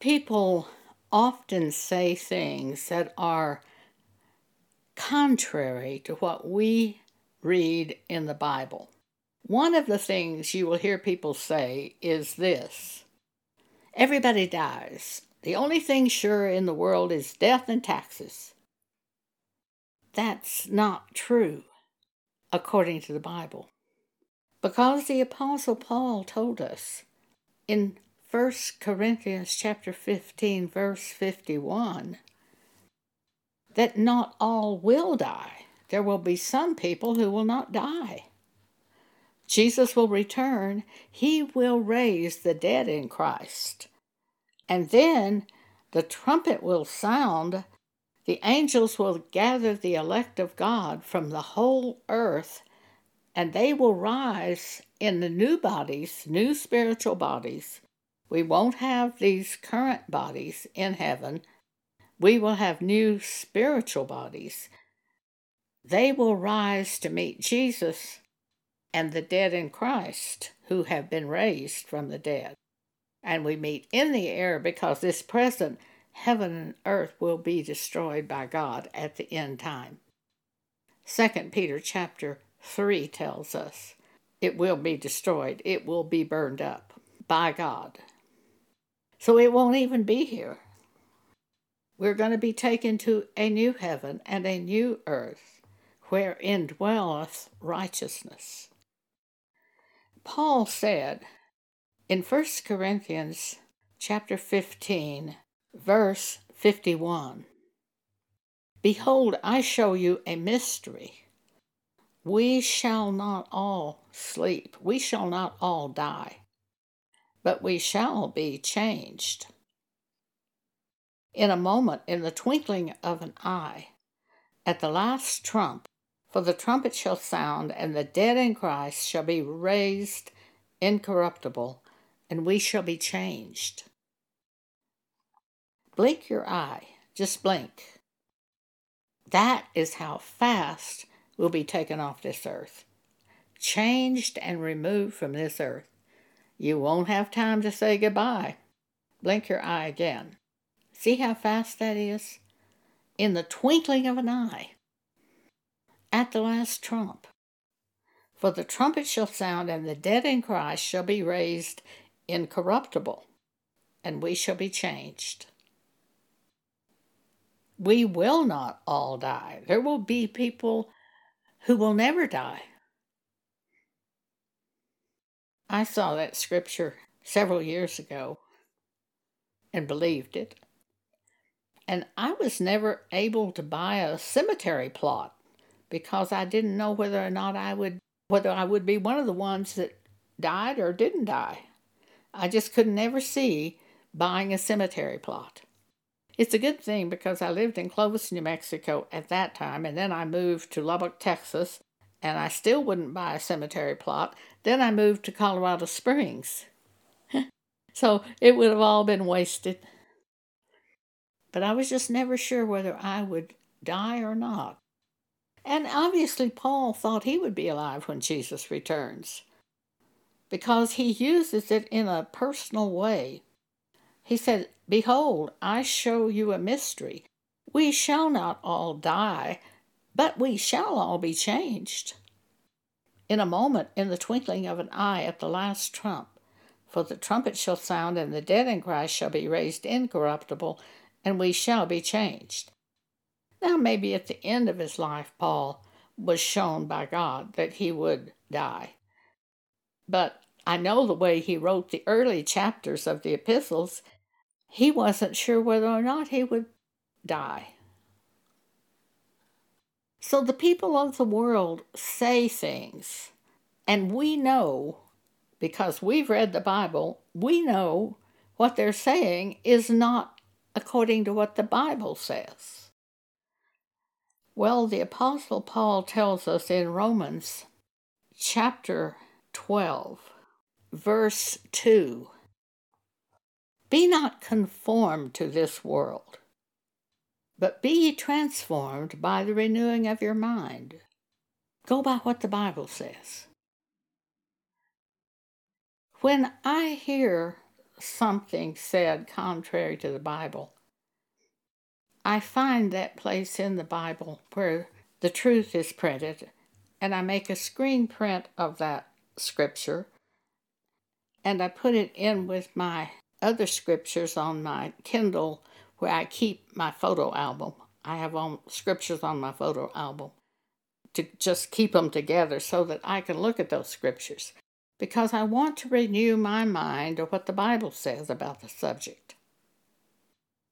People often say things that are contrary to what we read in the Bible. One of the things you will hear people say is this Everybody dies. The only thing sure in the world is death and taxes. That's not true, according to the Bible. Because the Apostle Paul told us in 1 Corinthians chapter 15 verse 51 that not all will die. There will be some people who will not die. Jesus will return. He will raise the dead in Christ. And then the trumpet will sound. The angels will gather the elect of God from the whole earth, and they will rise in the new bodies, new spiritual bodies, we won't have these current bodies in heaven. We will have new spiritual bodies. They will rise to meet Jesus and the dead in Christ who have been raised from the dead. And we meet in the air because this present heaven and earth will be destroyed by God at the end time. 2 Peter chapter 3 tells us it will be destroyed, it will be burned up by God. So it won't even be here. We're going to be taken to a new heaven and a new earth wherein dwelleth righteousness. Paul said in 1 Corinthians chapter 15 verse 51 Behold I show you a mystery we shall not all sleep we shall not all die but we shall be changed. In a moment, in the twinkling of an eye, at the last trump, for the trumpet shall sound, and the dead in Christ shall be raised incorruptible, and we shall be changed. Blink your eye, just blink. That is how fast we'll be taken off this earth, changed and removed from this earth. You won't have time to say goodbye. Blink your eye again. See how fast that is? In the twinkling of an eye. At the last trump. For the trumpet shall sound, and the dead in Christ shall be raised incorruptible, and we shall be changed. We will not all die. There will be people who will never die. I saw that scripture several years ago and believed it. And I was never able to buy a cemetery plot because I didn't know whether or not I would whether I would be one of the ones that died or didn't die. I just could never see buying a cemetery plot. It's a good thing because I lived in Clovis, New Mexico at that time, and then I moved to Lubbock, Texas, and I still wouldn't buy a cemetery plot. Then I moved to Colorado Springs. so it would have all been wasted. But I was just never sure whether I would die or not. And obviously, Paul thought he would be alive when Jesus returns because he uses it in a personal way. He said, Behold, I show you a mystery. We shall not all die, but we shall all be changed. In a moment, in the twinkling of an eye, at the last trump, for the trumpet shall sound, and the dead in Christ shall be raised incorruptible, and we shall be changed. Now, maybe at the end of his life, Paul was shown by God that he would die. But I know the way he wrote the early chapters of the epistles, he wasn't sure whether or not he would die. So the people of the world say things, and we know, because we've read the Bible, we know what they're saying is not according to what the Bible says. Well, the Apostle Paul tells us in Romans chapter 12, verse 2 Be not conformed to this world but be ye transformed by the renewing of your mind. Go by what the Bible says. When I hear something said contrary to the Bible, I find that place in the Bible where the truth is printed, and I make a screen print of that scripture and I put it in with my other scriptures on my Kindle where I keep my photo album. I have all scriptures on my photo album to just keep them together so that I can look at those scriptures because I want to renew my mind of what the Bible says about the subject.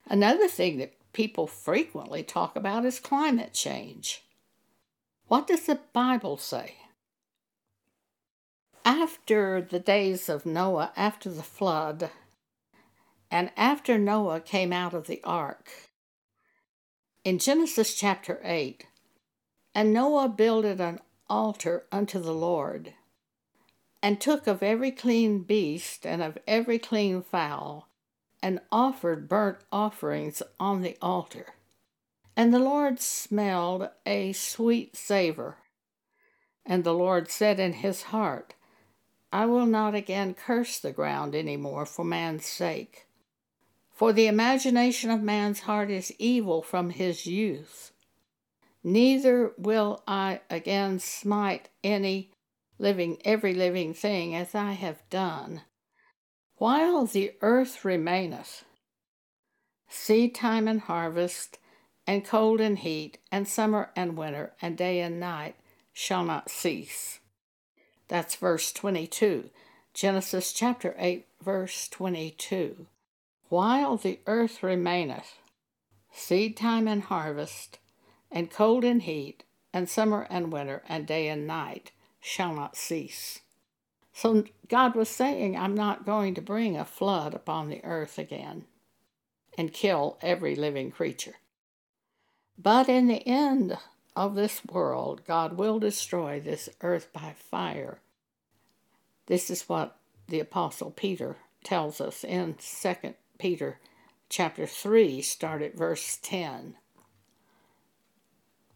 Another thing that people frequently talk about is climate change. What does the Bible say? After the days of Noah, after the flood, and after Noah came out of the ark, in Genesis chapter 8, and Noah builded an altar unto the Lord and took of every clean beast and of every clean fowl, and offered burnt offerings on the altar. And the Lord smelled a sweet savor. And the Lord said in his heart, I will not again curse the ground any more for man's sake. For the imagination of man's heart is evil from his youth. Neither will I again smite any living every living thing as I have done, while the earth remaineth. Seed time and harvest, and cold and heat, and summer and winter, and day and night shall not cease. That's verse 22. Genesis chapter 8, verse 22. While the earth remaineth, seed time and harvest, and cold and heat, and summer and winter, and day and night shall not cease. So God was saying, I'm not going to bring a flood upon the earth again and kill every living creature. But in the end of this world, God will destroy this earth by fire. This is what the apostle Peter tells us in 2 Peter chapter 3, start at verse 10.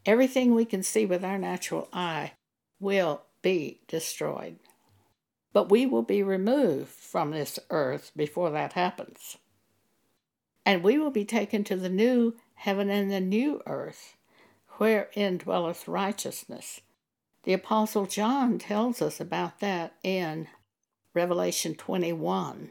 Everything we can see with our natural eye will be destroyed. But we will be removed from this earth before that happens. And we will be taken to the new heaven and the new earth, wherein dwelleth righteousness. The Apostle John tells us about that in Revelation 21.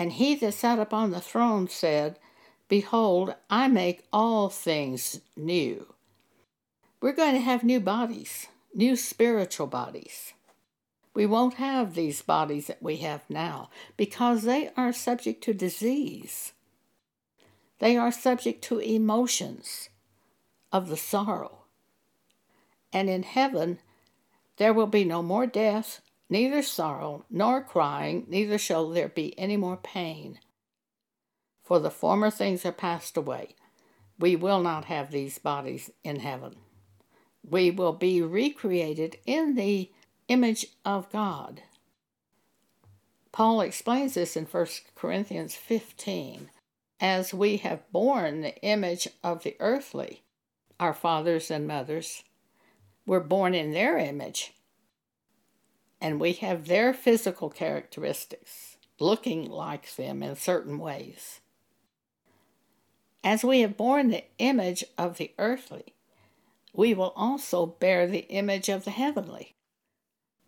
And he that sat upon the throne said, Behold, I make all things new. We're going to have new bodies, new spiritual bodies. We won't have these bodies that we have now because they are subject to disease. They are subject to emotions of the sorrow. And in heaven, there will be no more death, neither sorrow, nor crying, neither shall there be any more pain. For the former things are passed away. We will not have these bodies in heaven. We will be recreated in the image of God. Paul explains this in 1 Corinthians 15 as we have borne the image of the earthly, our fathers and mothers, were born in their image, and we have their physical characteristics, looking like them in certain ways. As we have borne the image of the earthly, we will also bear the image of the heavenly.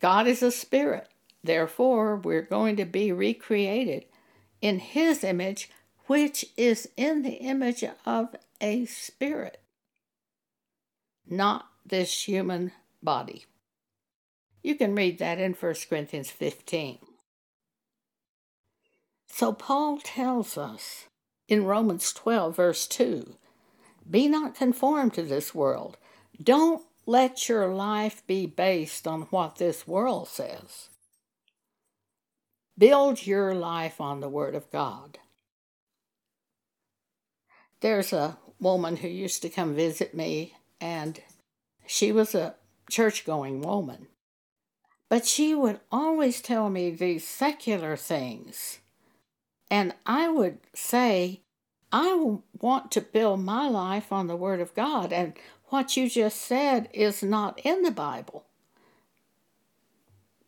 God is a spirit. Therefore, we're going to be recreated in His image which is in the image of a spirit, not this human body. You can read that in 1 Corinthians 15. So Paul tells us in Romans 12, verse 2 Be not conformed to this world. Don't let your life be based on what this world says. Build your life on the Word of God. There's a woman who used to come visit me, and she was a church going woman. But she would always tell me these secular things. And I would say, I want to build my life on the Word of God. And what you just said is not in the Bible.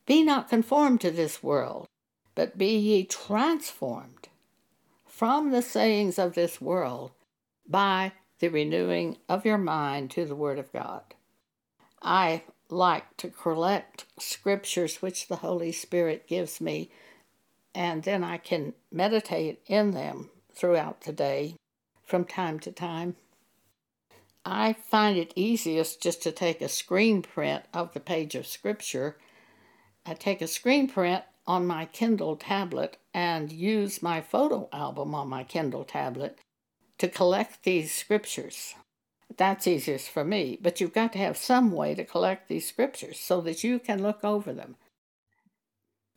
Be not conformed to this world, but be ye transformed from the sayings of this world by the renewing of your mind to the Word of God. I like to collect scriptures which the Holy Spirit gives me, and then I can meditate in them throughout the day from time to time. I find it easiest just to take a screen print of the page of Scripture. I take a screen print on my Kindle tablet and use my photo album on my Kindle tablet to collect these scriptures. That's easiest for me, but you've got to have some way to collect these scriptures so that you can look over them.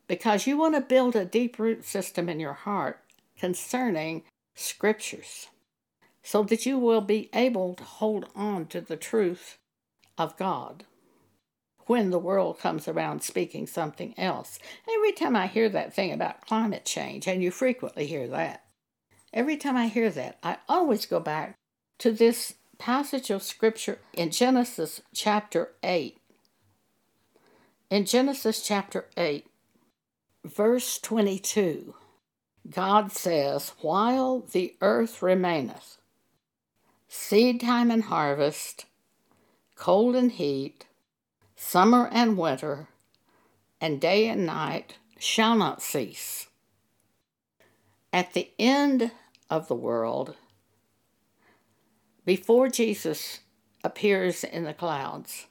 Because you want to build a deep root system in your heart concerning scriptures so that you will be able to hold on to the truth of God when the world comes around speaking something else. Every time I hear that thing about climate change, and you frequently hear that, every time I hear that, I always go back to this passage of scripture in Genesis chapter 8. In Genesis chapter 8, verse 22, God says, While the earth remaineth, seed time and harvest, cold and heat, summer and winter, and day and night shall not cease. At the end of the world, before Jesus appears in the clouds,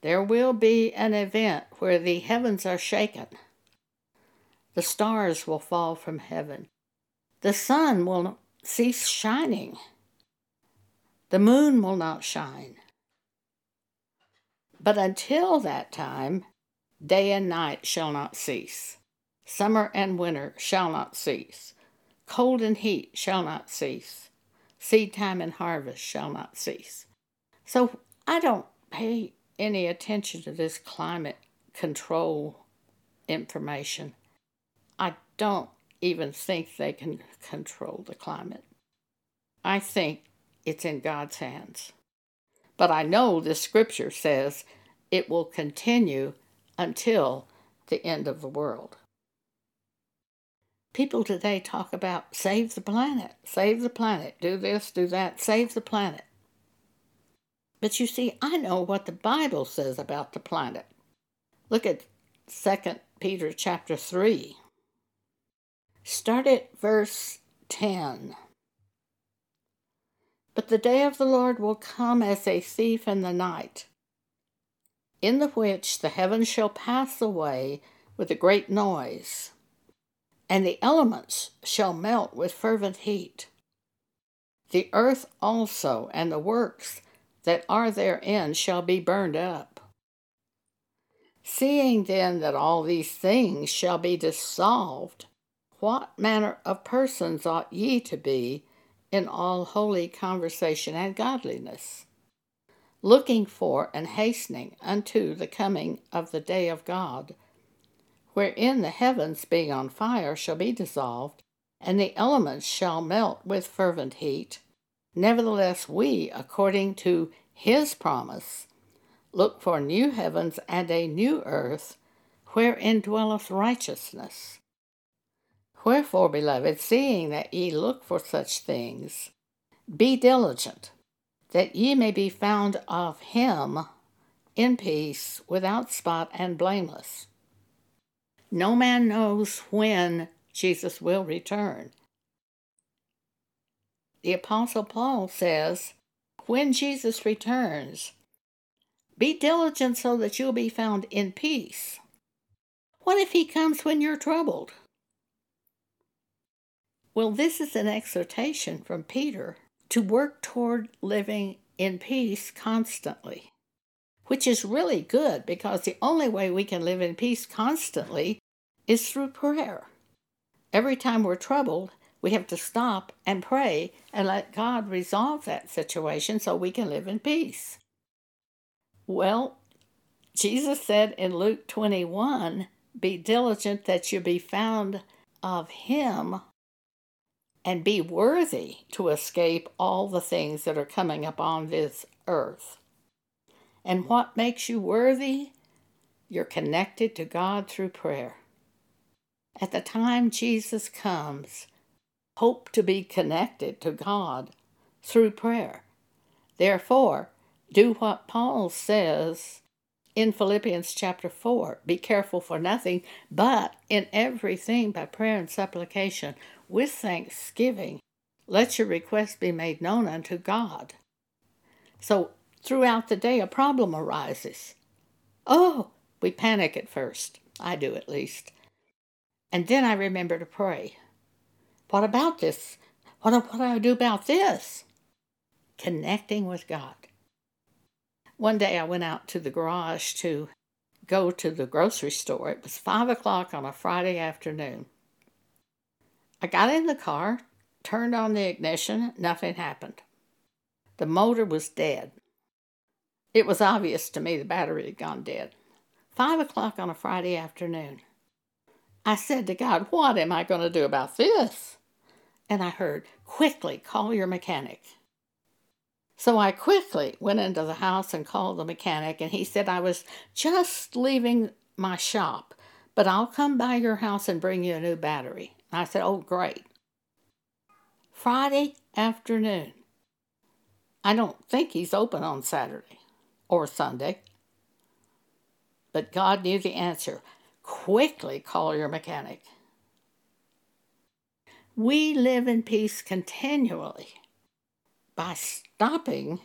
there will be an event where the heavens are shaken. The stars will fall from heaven. The sun will cease shining. The moon will not shine. But until that time, day and night shall not cease. Summer and winter shall not cease. Cold and heat shall not cease seed time and harvest shall not cease. So I don't pay any attention to this climate control information. I don't even think they can control the climate. I think it's in God's hands. But I know the scripture says it will continue until the end of the world. People today talk about save the planet, save the planet, do this, do that, save the planet. But you see, I know what the Bible says about the planet. Look at 2 Peter chapter 3. Start at verse 10. But the day of the Lord will come as a thief in the night, in the which the heavens shall pass away with a great noise and the elements shall melt with fervent heat. The earth also and the works that are therein shall be burned up. Seeing then that all these things shall be dissolved, what manner of persons ought ye to be in all holy conversation and godliness, looking for and hastening unto the coming of the day of God? Wherein the heavens being on fire shall be dissolved, and the elements shall melt with fervent heat. Nevertheless, we, according to his promise, look for new heavens and a new earth, wherein dwelleth righteousness. Wherefore, beloved, seeing that ye look for such things, be diligent, that ye may be found of him in peace, without spot, and blameless. No man knows when Jesus will return. the Apostle Paul says, when Jesus returns, be diligent so that you'll be found in peace. What if he comes when you're troubled? Well, this is an exhortation from Peter to work toward living in peace constantly, which is really good because the only way we can live in peace constantly is through prayer. Every time we're troubled, we have to stop and pray and let God resolve that situation so we can live in peace. Well, Jesus said in Luke 21 Be diligent that you be found of Him and be worthy to escape all the things that are coming upon this earth. And what makes you worthy? You're connected to God through prayer. At the time Jesus comes, hope to be connected to God through prayer. Therefore, do what Paul says in Philippians chapter 4 be careful for nothing, but in everything by prayer and supplication with thanksgiving, let your requests be made known unto God. So throughout the day, a problem arises. Oh, we panic at first. I do at least. And then I remember to pray. What about this? What, what do I do about this? Connecting with God. One day I went out to the garage to go to the grocery store. It was five o'clock on a Friday afternoon. I got in the car, turned on the ignition, nothing happened. The motor was dead. It was obvious to me the battery had gone dead. Five o'clock on a Friday afternoon. I said to God, What am I going to do about this? And I heard, Quickly call your mechanic. So I quickly went into the house and called the mechanic, and he said I was just leaving my shop, but I'll come by your house and bring you a new battery. I said, Oh, great. Friday afternoon. I don't think he's open on Saturday or Sunday. But God knew the answer. Quickly call your mechanic. We live in peace continually by stopping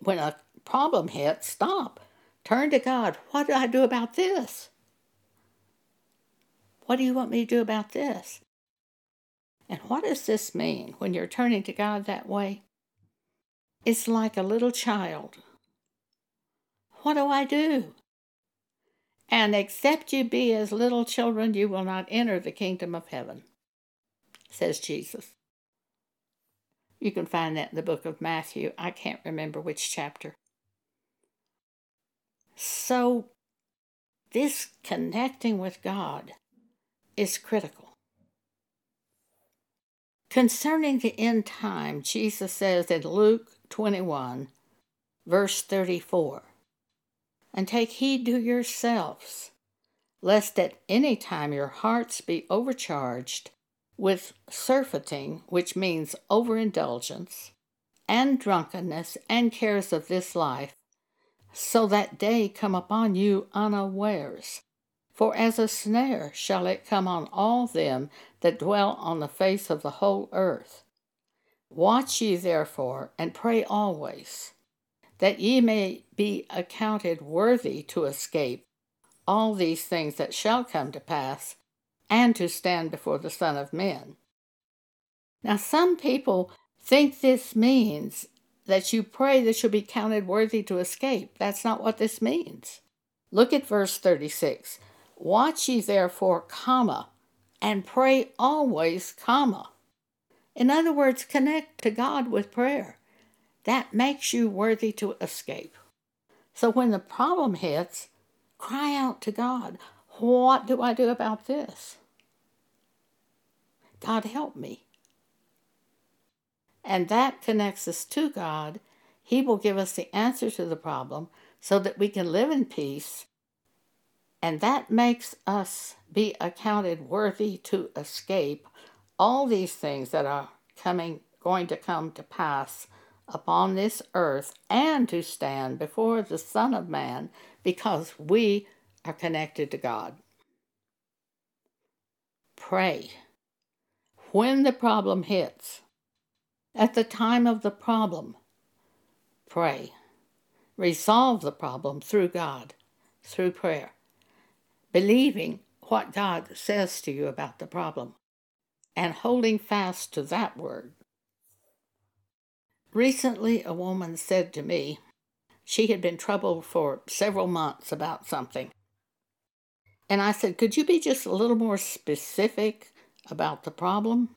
when a problem hits, stop. Turn to God. What do I do about this? What do you want me to do about this? And what does this mean when you're turning to God that way? It's like a little child. What do I do? And except you be as little children, you will not enter the kingdom of heaven, says Jesus. You can find that in the book of Matthew. I can't remember which chapter. So, this connecting with God is critical. Concerning the end time, Jesus says in Luke 21, verse 34, And take heed to yourselves, lest at any time your hearts be overcharged with surfeiting, which means overindulgence, and drunkenness, and cares of this life, so that day come upon you unawares. For as a snare shall it come on all them that dwell on the face of the whole earth. Watch ye therefore, and pray always, that ye may be accounted worthy to escape all these things that shall come to pass, and to stand before the Son of Man. Now, some people think this means that you pray that you'll be counted worthy to escape. That's not what this means. Look at verse 36. Watch ye therefore, comma, and pray always, comma. In other words, connect to God with prayer. That makes you worthy to escape. So when the problem hits, cry out to God. What do I do about this? God, help me. And that connects us to God. He will give us the answer to the problem so that we can live in peace and that makes us be accounted worthy to escape all these things that are coming going to come to pass upon this earth and to stand before the Son of Man because we are connected to God. Pray. When the problem hits, At the time of the problem, pray. Resolve the problem through God, through prayer, believing what God says to you about the problem, and holding fast to that word. Recently, a woman said to me she had been troubled for several months about something. And I said, Could you be just a little more specific about the problem?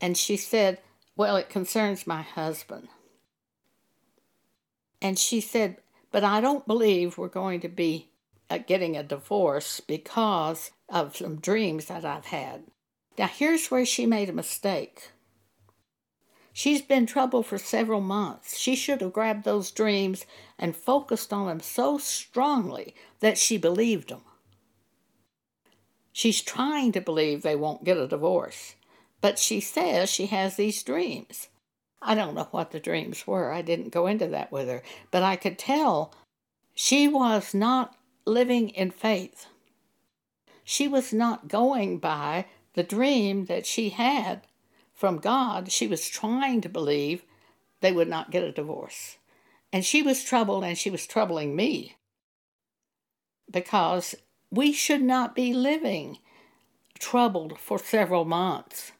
And she said, Well, it concerns my husband. And she said, But I don't believe we're going to be uh, getting a divorce because of some dreams that I've had. Now, here's where she made a mistake. She's been troubled for several months. She should have grabbed those dreams and focused on them so strongly that she believed them. She's trying to believe they won't get a divorce, but she says she has these dreams. I don't know what the dreams were. I didn't go into that with her, but I could tell she was not living in faith. She was not going by the dream that she had from God, she was trying to believe they would not get a divorce. And she was troubled and she was troubling me because we should not be living troubled for several months.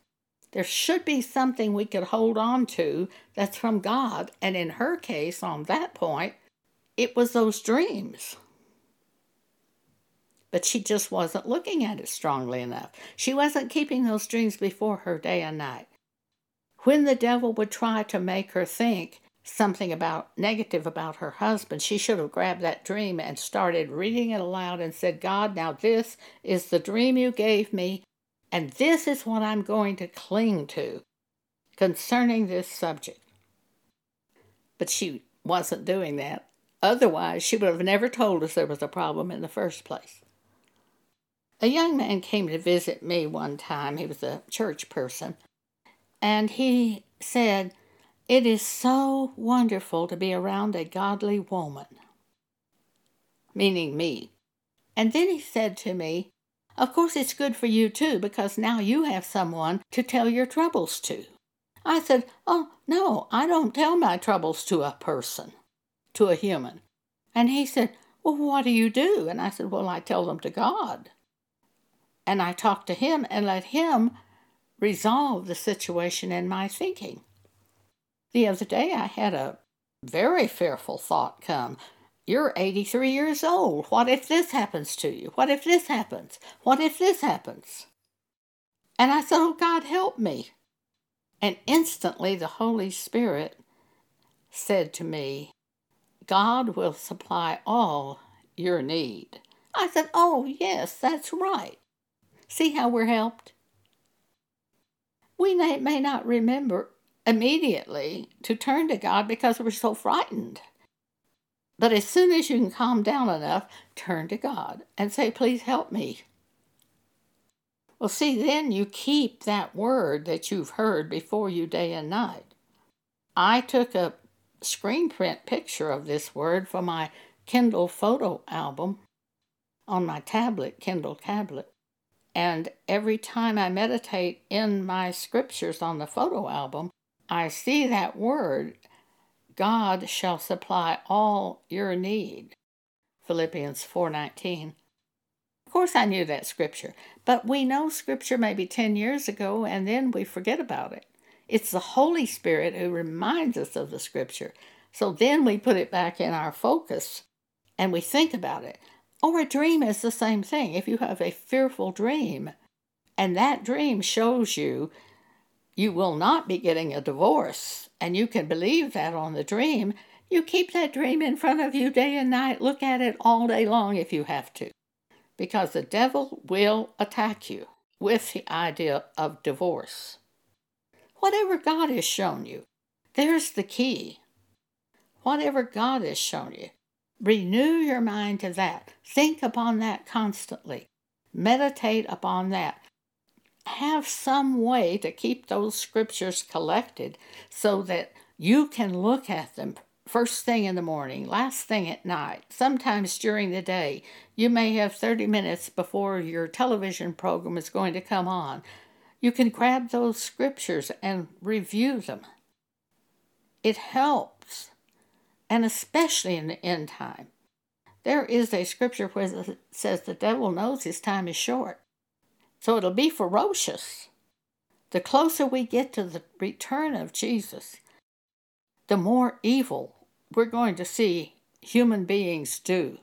There should be something we could hold on to that's from God. And in her case, on that point, it was those dreams. But she just wasn't looking at it strongly enough. She wasn't keeping those dreams before her day and night. When the devil would try to make her think something about negative about her husband, she should have grabbed that dream and started reading it aloud and said, God, now this is the dream you gave me, and this is what I'm going to cling to concerning this subject. But she wasn't doing that. Otherwise, she would have never told us there was a problem in the first place. A young man came to visit me one time. He was a church person and he said, It is so wonderful to be around a godly woman, meaning me. And then he said to me, Of course, it's good for you too, because now you have someone to tell your troubles to. I said, Oh, no, I don't tell my troubles to a person, to a human. And he said, Well, what do you do? And I said, Well, I tell them to God. And I talk to him and let him resolve the situation in my thinking. The other day I had a very fearful thought come. You're 83 years old. What if this happens to you? What if this happens? What if this happens? And I said, Oh, God, help me. And instantly the Holy Spirit said to me, God will supply all your need. I said, Oh, yes, that's right. See how we're helped? we may, not remember immediately to turn to God because we're so frightened. But as soon as you can calm down enough, turn to God and say, Please help me. Well, see, then you keep that word that you've heard before you day and night. I took a screen print picture of this word for my Kindle photo album on my tablet, Kindle tablet. And every time I meditate in my scriptures on the photo album, I see that word God shall supply all your need. Philippians 4:19. Of course I knew that scripture, but we know scripture maybe 10 years ago and then we forget about it. It's the Holy Spirit who reminds us of the scripture. So then we put it back in our focus and we think about it. Or a dream is the same thing. If you have a fearful dream and that dream shows you you will not be getting a divorce, and you can believe that on the dream, you keep that dream in front of you day and night. Look at it all day long if you have to. Because the devil will attack you with the idea of divorce. Whatever God has shown you, there's the key. Whatever God has shown you, Renew your mind to that. Think upon that constantly. Meditate upon that. Have some way to keep those scriptures collected so that you can look at them first thing in the morning, last thing at night, sometimes during the day. You may have 30 minutes before your television program is going to come on. you can grab those scriptures and review them. It helps, and especially in the end time. There is a scripture where it says the devil knows his time is short, so it'll be ferocious. The closer we get to the return of Jesus, the more evil we're going to see human beings do,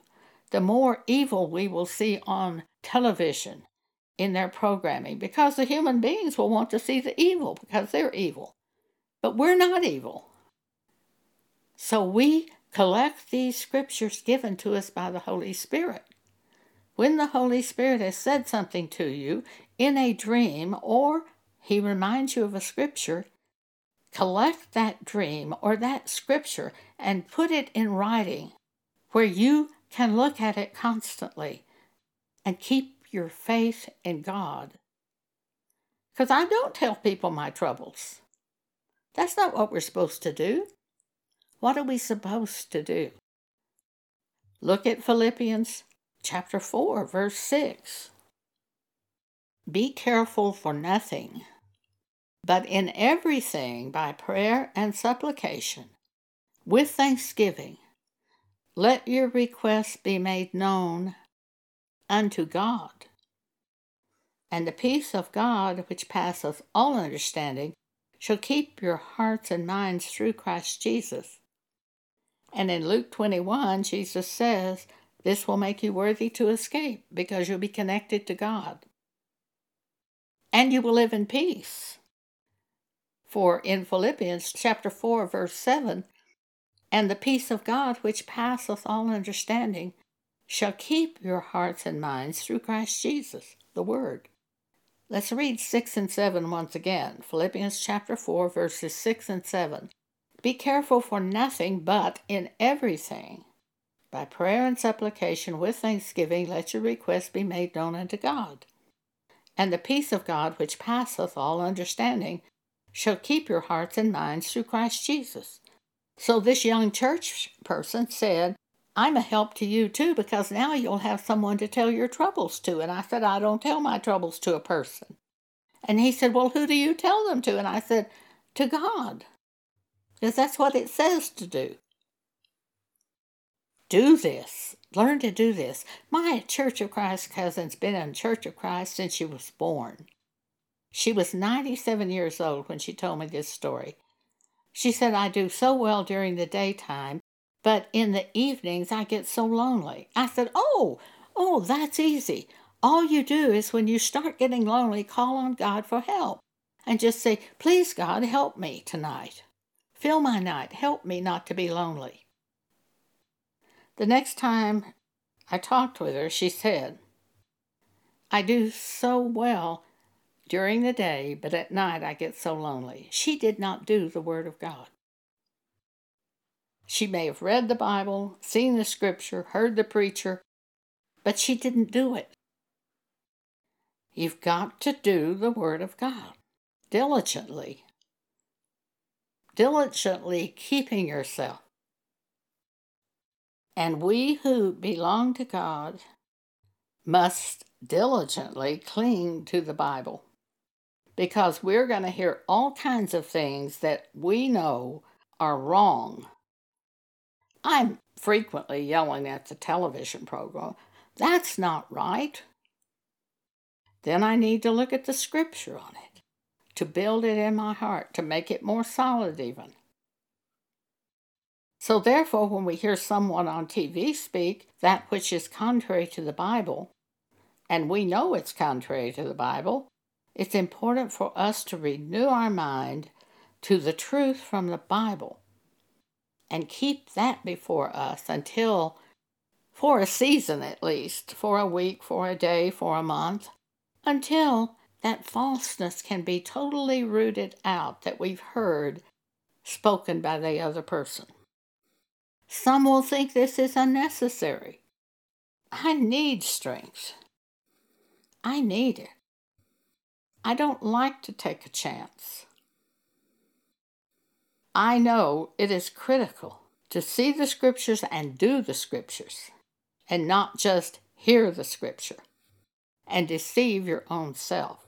the more evil we will see on television in their programming because the human beings will want to see the evil because they're evil. But we're not evil. So we collect these scriptures given to us by the Holy Spirit. When the Holy Spirit has said something to you in a dream or he reminds you of a scripture, collect that dream or that scripture and put it in writing where you can look at it constantly and keep your faith in God. Because I don't tell people my troubles. That's not what we're supposed to do. What are we supposed to do? Look at Philippians chapter 4, verse 6. Be careful for nothing, but in everything by prayer and supplication, with thanksgiving, let your requests be made known unto God. And the peace of God, which passeth all understanding, shall keep your hearts and minds through Christ Jesus. And in Luke 21, Jesus says, This will make you worthy to escape because you'll be connected to God. And you will live in peace. For in Philippians chapter 4, verse 7, and the peace of God, which passeth all understanding, shall keep your hearts and minds through Christ Jesus, the Word. Let's read 6 and 7 once again. Philippians chapter 4, verses 6 and 7. Be careful for nothing, but in everything, by prayer and supplication with thanksgiving, let your requests be made known unto God. And the peace of God, which passeth all understanding, shall keep your hearts and minds through Christ Jesus. So this young church person said, I'm a help to you too because now you'll have someone to tell your troubles to. And I said, I don't tell my troubles to a person. And he said, Well, who do you tell them to? And I said, To God. Because that's what it says to do. Do this. Learn to do this. My Church of Christ cousin's been in Church of Christ since she was born. She was 97 years old when she told me this story. She said, I do so well during the daytime but in the evenings, I get so lonely. I said, Oh, oh, that's easy. All you do is when you start getting lonely, call on God for help and just say, Please, God, help me tonight. Fill my night. Help me not to be lonely. The next time I talked with her, she said, I do so well during the day, but at night I get so lonely. She did not do the Word of God. She may have read the Bible, seen the scripture, heard the preacher, but she didn't do it. You've got to do the Word of God diligently. Diligently keeping yourself. And we who belong to God must diligently cling to the Bible because we're going to hear all kinds of things that we know are wrong I'm frequently yelling at the television program. That's not right. Then I need to look at the scripture on it to build it in my heart, to make it more solid, even. So, therefore, when we hear someone on TV speak that which is contrary to the Bible, and we know it's contrary to the Bible, it's important for us to renew our mind to the truth from the Bible and keep that before us until, for a season at least, for a week, for a day, for a month, until that falseness can be totally rooted out that we've heard spoken by the other person. Some will think this is unnecessary. I need strength. I need it. I don't like to take a chance. I know it is critical to see the scriptures and do the scriptures, and not just hear the scripture and deceive your own self.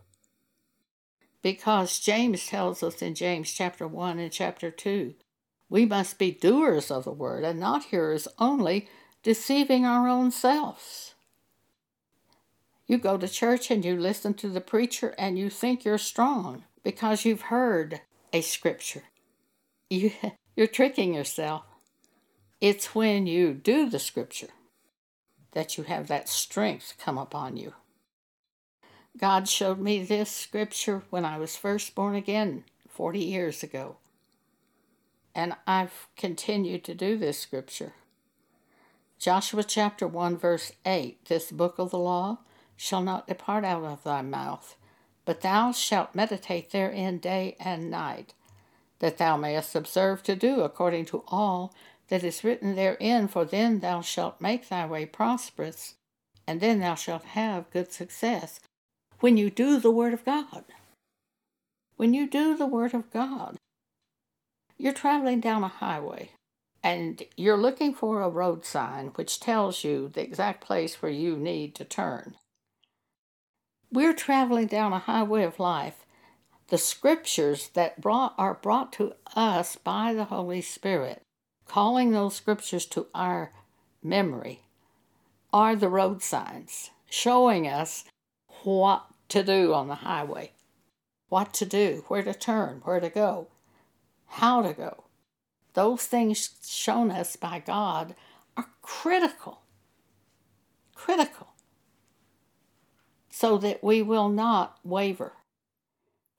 Because James tells us in James chapter 1 and chapter 2 we must be doers of the word and not hearers only, deceiving our own selves. You go to church and you listen to the preacher and you think you're strong because you've heard a scripture. You, you're tricking yourself. It's when you do the scripture that you have that strength come upon you. God showed me this scripture when I was first born again 40 years ago. And I've continued to do this scripture. Joshua chapter 1, verse 8 This book of the law shall not depart out of thy mouth, but thou shalt meditate therein day and night, that thou mayest observe to do according to all that is written therein, for then thou shalt make thy way prosperous, and then thou shalt have good success when you do the Word of God. When you do the Word of God, you're traveling down a highway and you're looking for a road sign which tells you the exact place where you need to turn. We're traveling down a highway of life. The scriptures that brought, are brought to us by the Holy Spirit, calling those scriptures to our memory, are the road signs, showing us what to do on the highway, what to do, where to turn, where to go, how to go. Those things shown us by God are critical. Critical. So that we will not waver.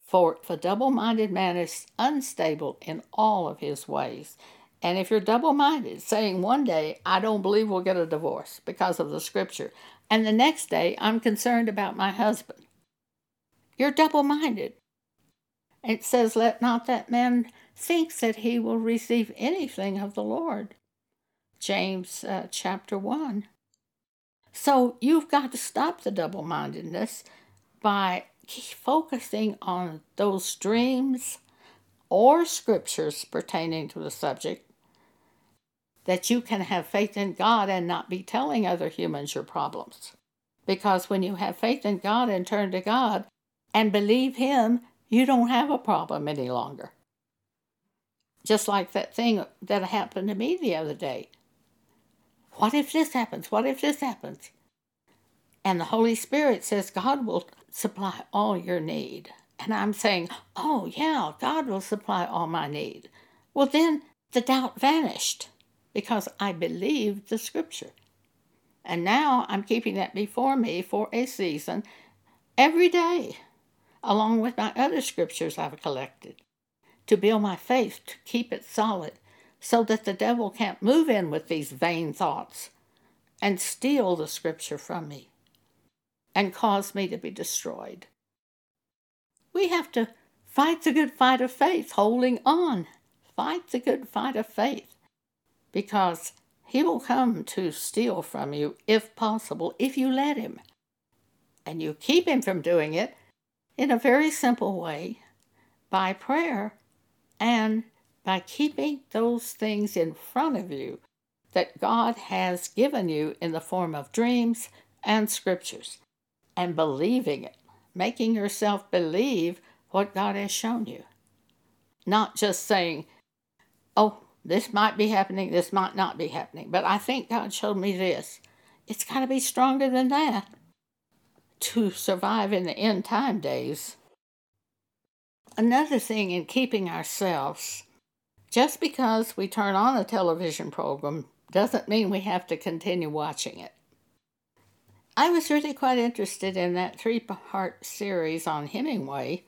For the double minded man is unstable in all of his ways. And if you're double minded, saying one day, I don't believe we'll get a divorce because of the scripture, and the next day, I'm concerned about my husband, you're double minded. It says, Let not that man think that he will receive anything of the Lord. James uh, chapter 1. So you've got to stop the double mindedness by focusing on those dreams or scriptures pertaining to the subject that you can have faith in God and not be telling other humans your problems. Because when you have faith in God and turn to God, and believe Him, you don't have a problem any longer. Just like that thing that happened to me the other day. What if this happens? What if this happens? And the Holy Spirit says God will supply all your need. And I'm saying, oh, yeah, God will supply all my need. Well, then the doubt vanished because I believed the scripture. And now I'm keeping that before me for a season every day along with my other scriptures I've collected, to build my faith, to keep it solid, so that the devil can't move in with these vain thoughts and steal the scripture from me and cause me to be destroyed. We have to fight the good fight of faith, holding on. Fight the good fight of faith because he will come to steal from you if possible, if you let him. And you keep him from doing it in a very simple way by prayer and by keeping those things in front of you that God has given you in the form of dreams and scriptures and believing it, making yourself believe what God has shown you. Not just saying, oh, this might be happening, this might not be happening, but I think God showed me this. It's got to be stronger than that to survive in the end time days. Another thing in keeping ourselves, just because we turn on a television program doesn't mean we have to continue watching it. I was really quite interested in that three part series on Hemingway.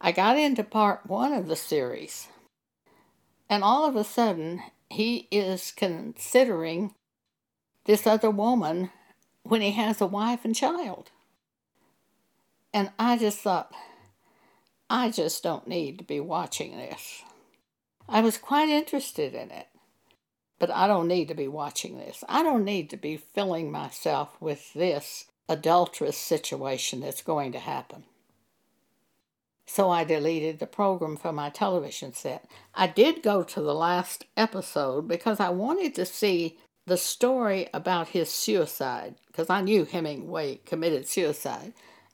I got into part one of the series, and all of a sudden, he is considering this other woman when he has a wife and child. And I just thought, I just don't need to be watching this. I was quite interested in it, but I don't need to be watching this. I don't need to be filling myself with this adulterous situation that's going to happen. So I deleted the program from my television set. I did go to the last episode because I wanted to see the story about his suicide because I knew Hemingway committed suicide.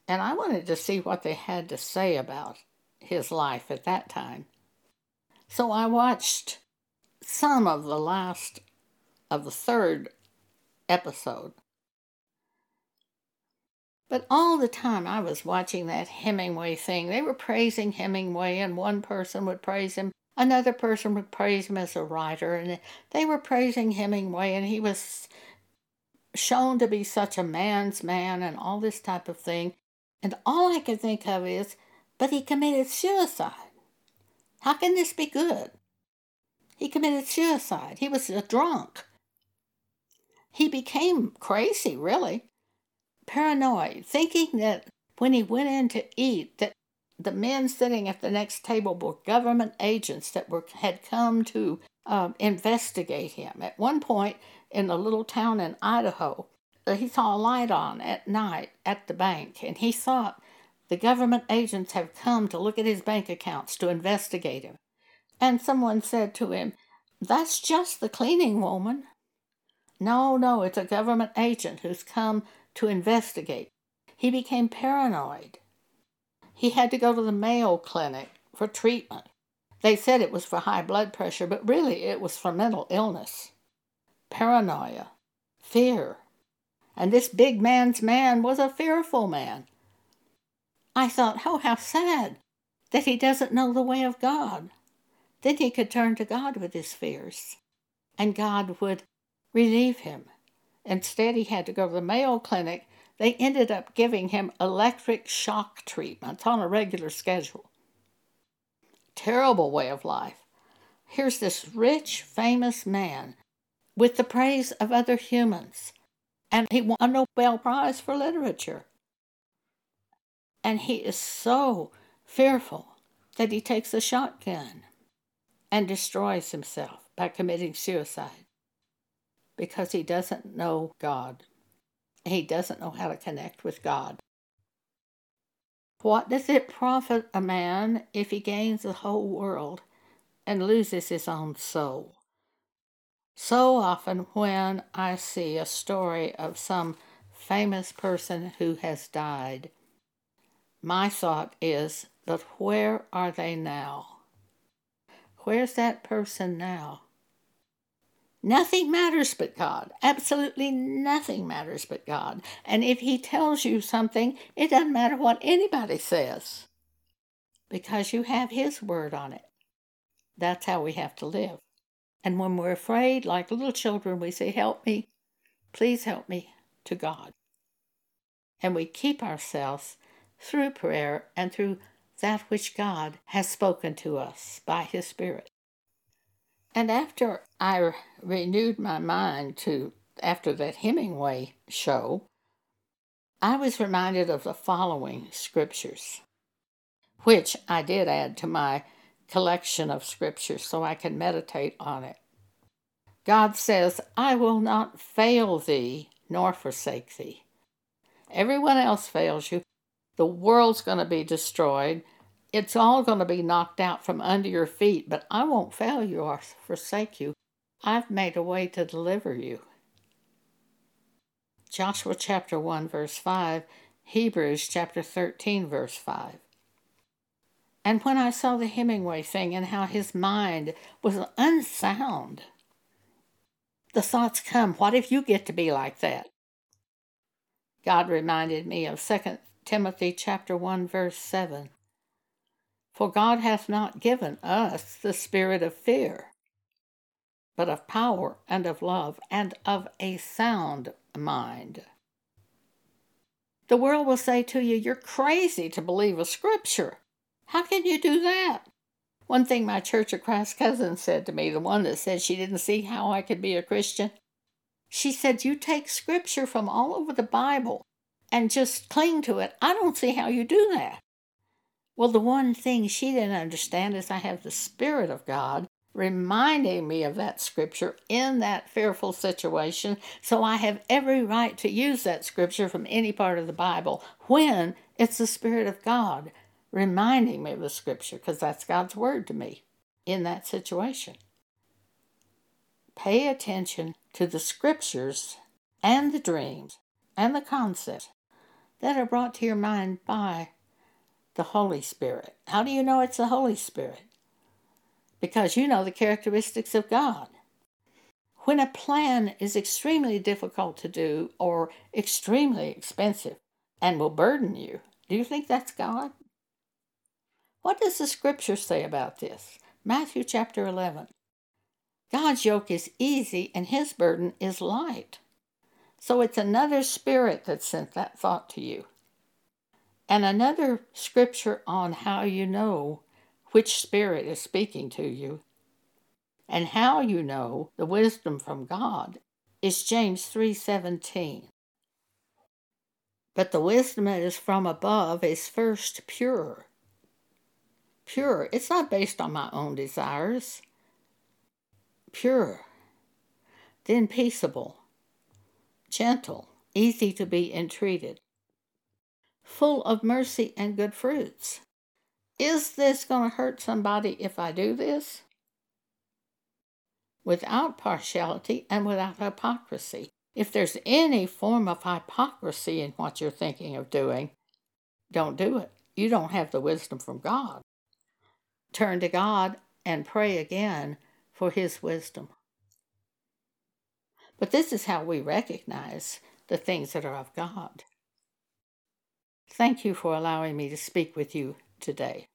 And I wanted to see what they had to say about his life at that time. So I watched some of the last of the third episode. But all the time I was watching that Hemingway thing, they were praising Hemingway, and one person would praise him, another person would praise him as a writer, and they were praising Hemingway, and he was shown to be such a man's man and all this type of thing. And all I could think of is, but he committed suicide. How can this be good? He committed suicide. He was a drunk. He became crazy, really. Paranoid, thinking that when he went in to eat, that the men sitting at the next table were government agents that were had come to um, investigate him. At one point in a little town in Idaho, uh, he saw a light on at night at the bank, and he thought the government agents have come to look at his bank accounts to investigate him. And someone said to him, That's just the cleaning woman. No, no, it's a government agent who's come to investigate. He became paranoid. He had to go to the Mayo Clinic for treatment. They said it was for high blood pressure, but really it was for mental illness, paranoia, fear. And this big man's man was a fearful man. I thought, oh, how sad that he doesn't know the way of God. Then he could turn to God with his fears, and God would relieve him. Instead, he had to go to the Mayo Clinic. They ended up giving him electric shock treatments on a regular schedule. Terrible way of life. Here's this rich, famous man with the praise of other humans, and he won a Nobel Prize for Literature. And he is so fearful that he takes a shotgun and destroys himself by committing suicide because he doesn't know God. He doesn't know how to connect with God. What does it profit a man if he gains the whole world and loses his own soul? So often, when I see a story of some famous person who has died, my thought is, but where are they now? Where's that person now? Nothing matters but God. Absolutely nothing matters but God. And if He tells you something, it doesn't matter what anybody says because you have His word on it. That's how we have to live. And when we're afraid, like little children, we say, Help me, please help me to God. And we keep ourselves through prayer and through that which God has spoken to us by His Spirit. And after I renewed my mind to, after that Hemingway show, I was reminded of the following scriptures, which I did add to my collection of scriptures so I can meditate on it. God says, I will not fail thee nor forsake thee. Everyone else fails you. The world's going to be destroyed it's all going to be knocked out from under your feet, but I won't fail you or forsake you. I've made a way to deliver you. Joshua chapter 1, verse 5, Hebrews chapter 13, verse 5. And when I saw the Hemingway thing and how his mind was unsound, the thoughts come, what if you get to be like that? God reminded me of 2 Timothy chapter 1 verse 7. For God hath not given us the spirit of fear, but of power and of love and of a sound mind. The world will say to you, You're crazy to believe a scripture. How can you do that? One thing my Church of Christ cousin said to me, the one that said she didn't see how I could be a Christian, she said, You take scripture from all over the Bible and just cling to it. I don't see how you do that. Well, the one thing she didn't understand is I have the Spirit of God reminding me of that scripture in that fearful situation. So I have every right to use that scripture from any part of the Bible when it's the Spirit of God reminding me of the scripture, because that's God's word to me in that situation. Pay attention to the scriptures and the dreams and the concepts that are brought to your mind by the Holy Spirit. How do you know it's the Holy Spirit? Because you know the characteristics of God. When a plan is extremely difficult to do or extremely expensive and will burden you, do you think that's God? What does the scripture say about this? Matthew chapter 11. God's yoke is easy and his burden is light. So it's another spirit that sent that thought to you. And another scripture on how you know which spirit is speaking to you and how you know the wisdom from God is James 3:17. But the wisdom that is from above is first pure. Pure. It's not based on my own desires. Pure. Then peaceable, gentle, easy to be entreated, full of mercy and good fruits. Is this going to hurt somebody if I do this? without partiality and without hypocrisy. If there's any form of hypocrisy in what you're thinking of doing, don't do it. You don't have the wisdom from God. Turn to God and pray again for His wisdom. But this is how we recognize the things that are of God. Thank you for allowing me to speak with you today.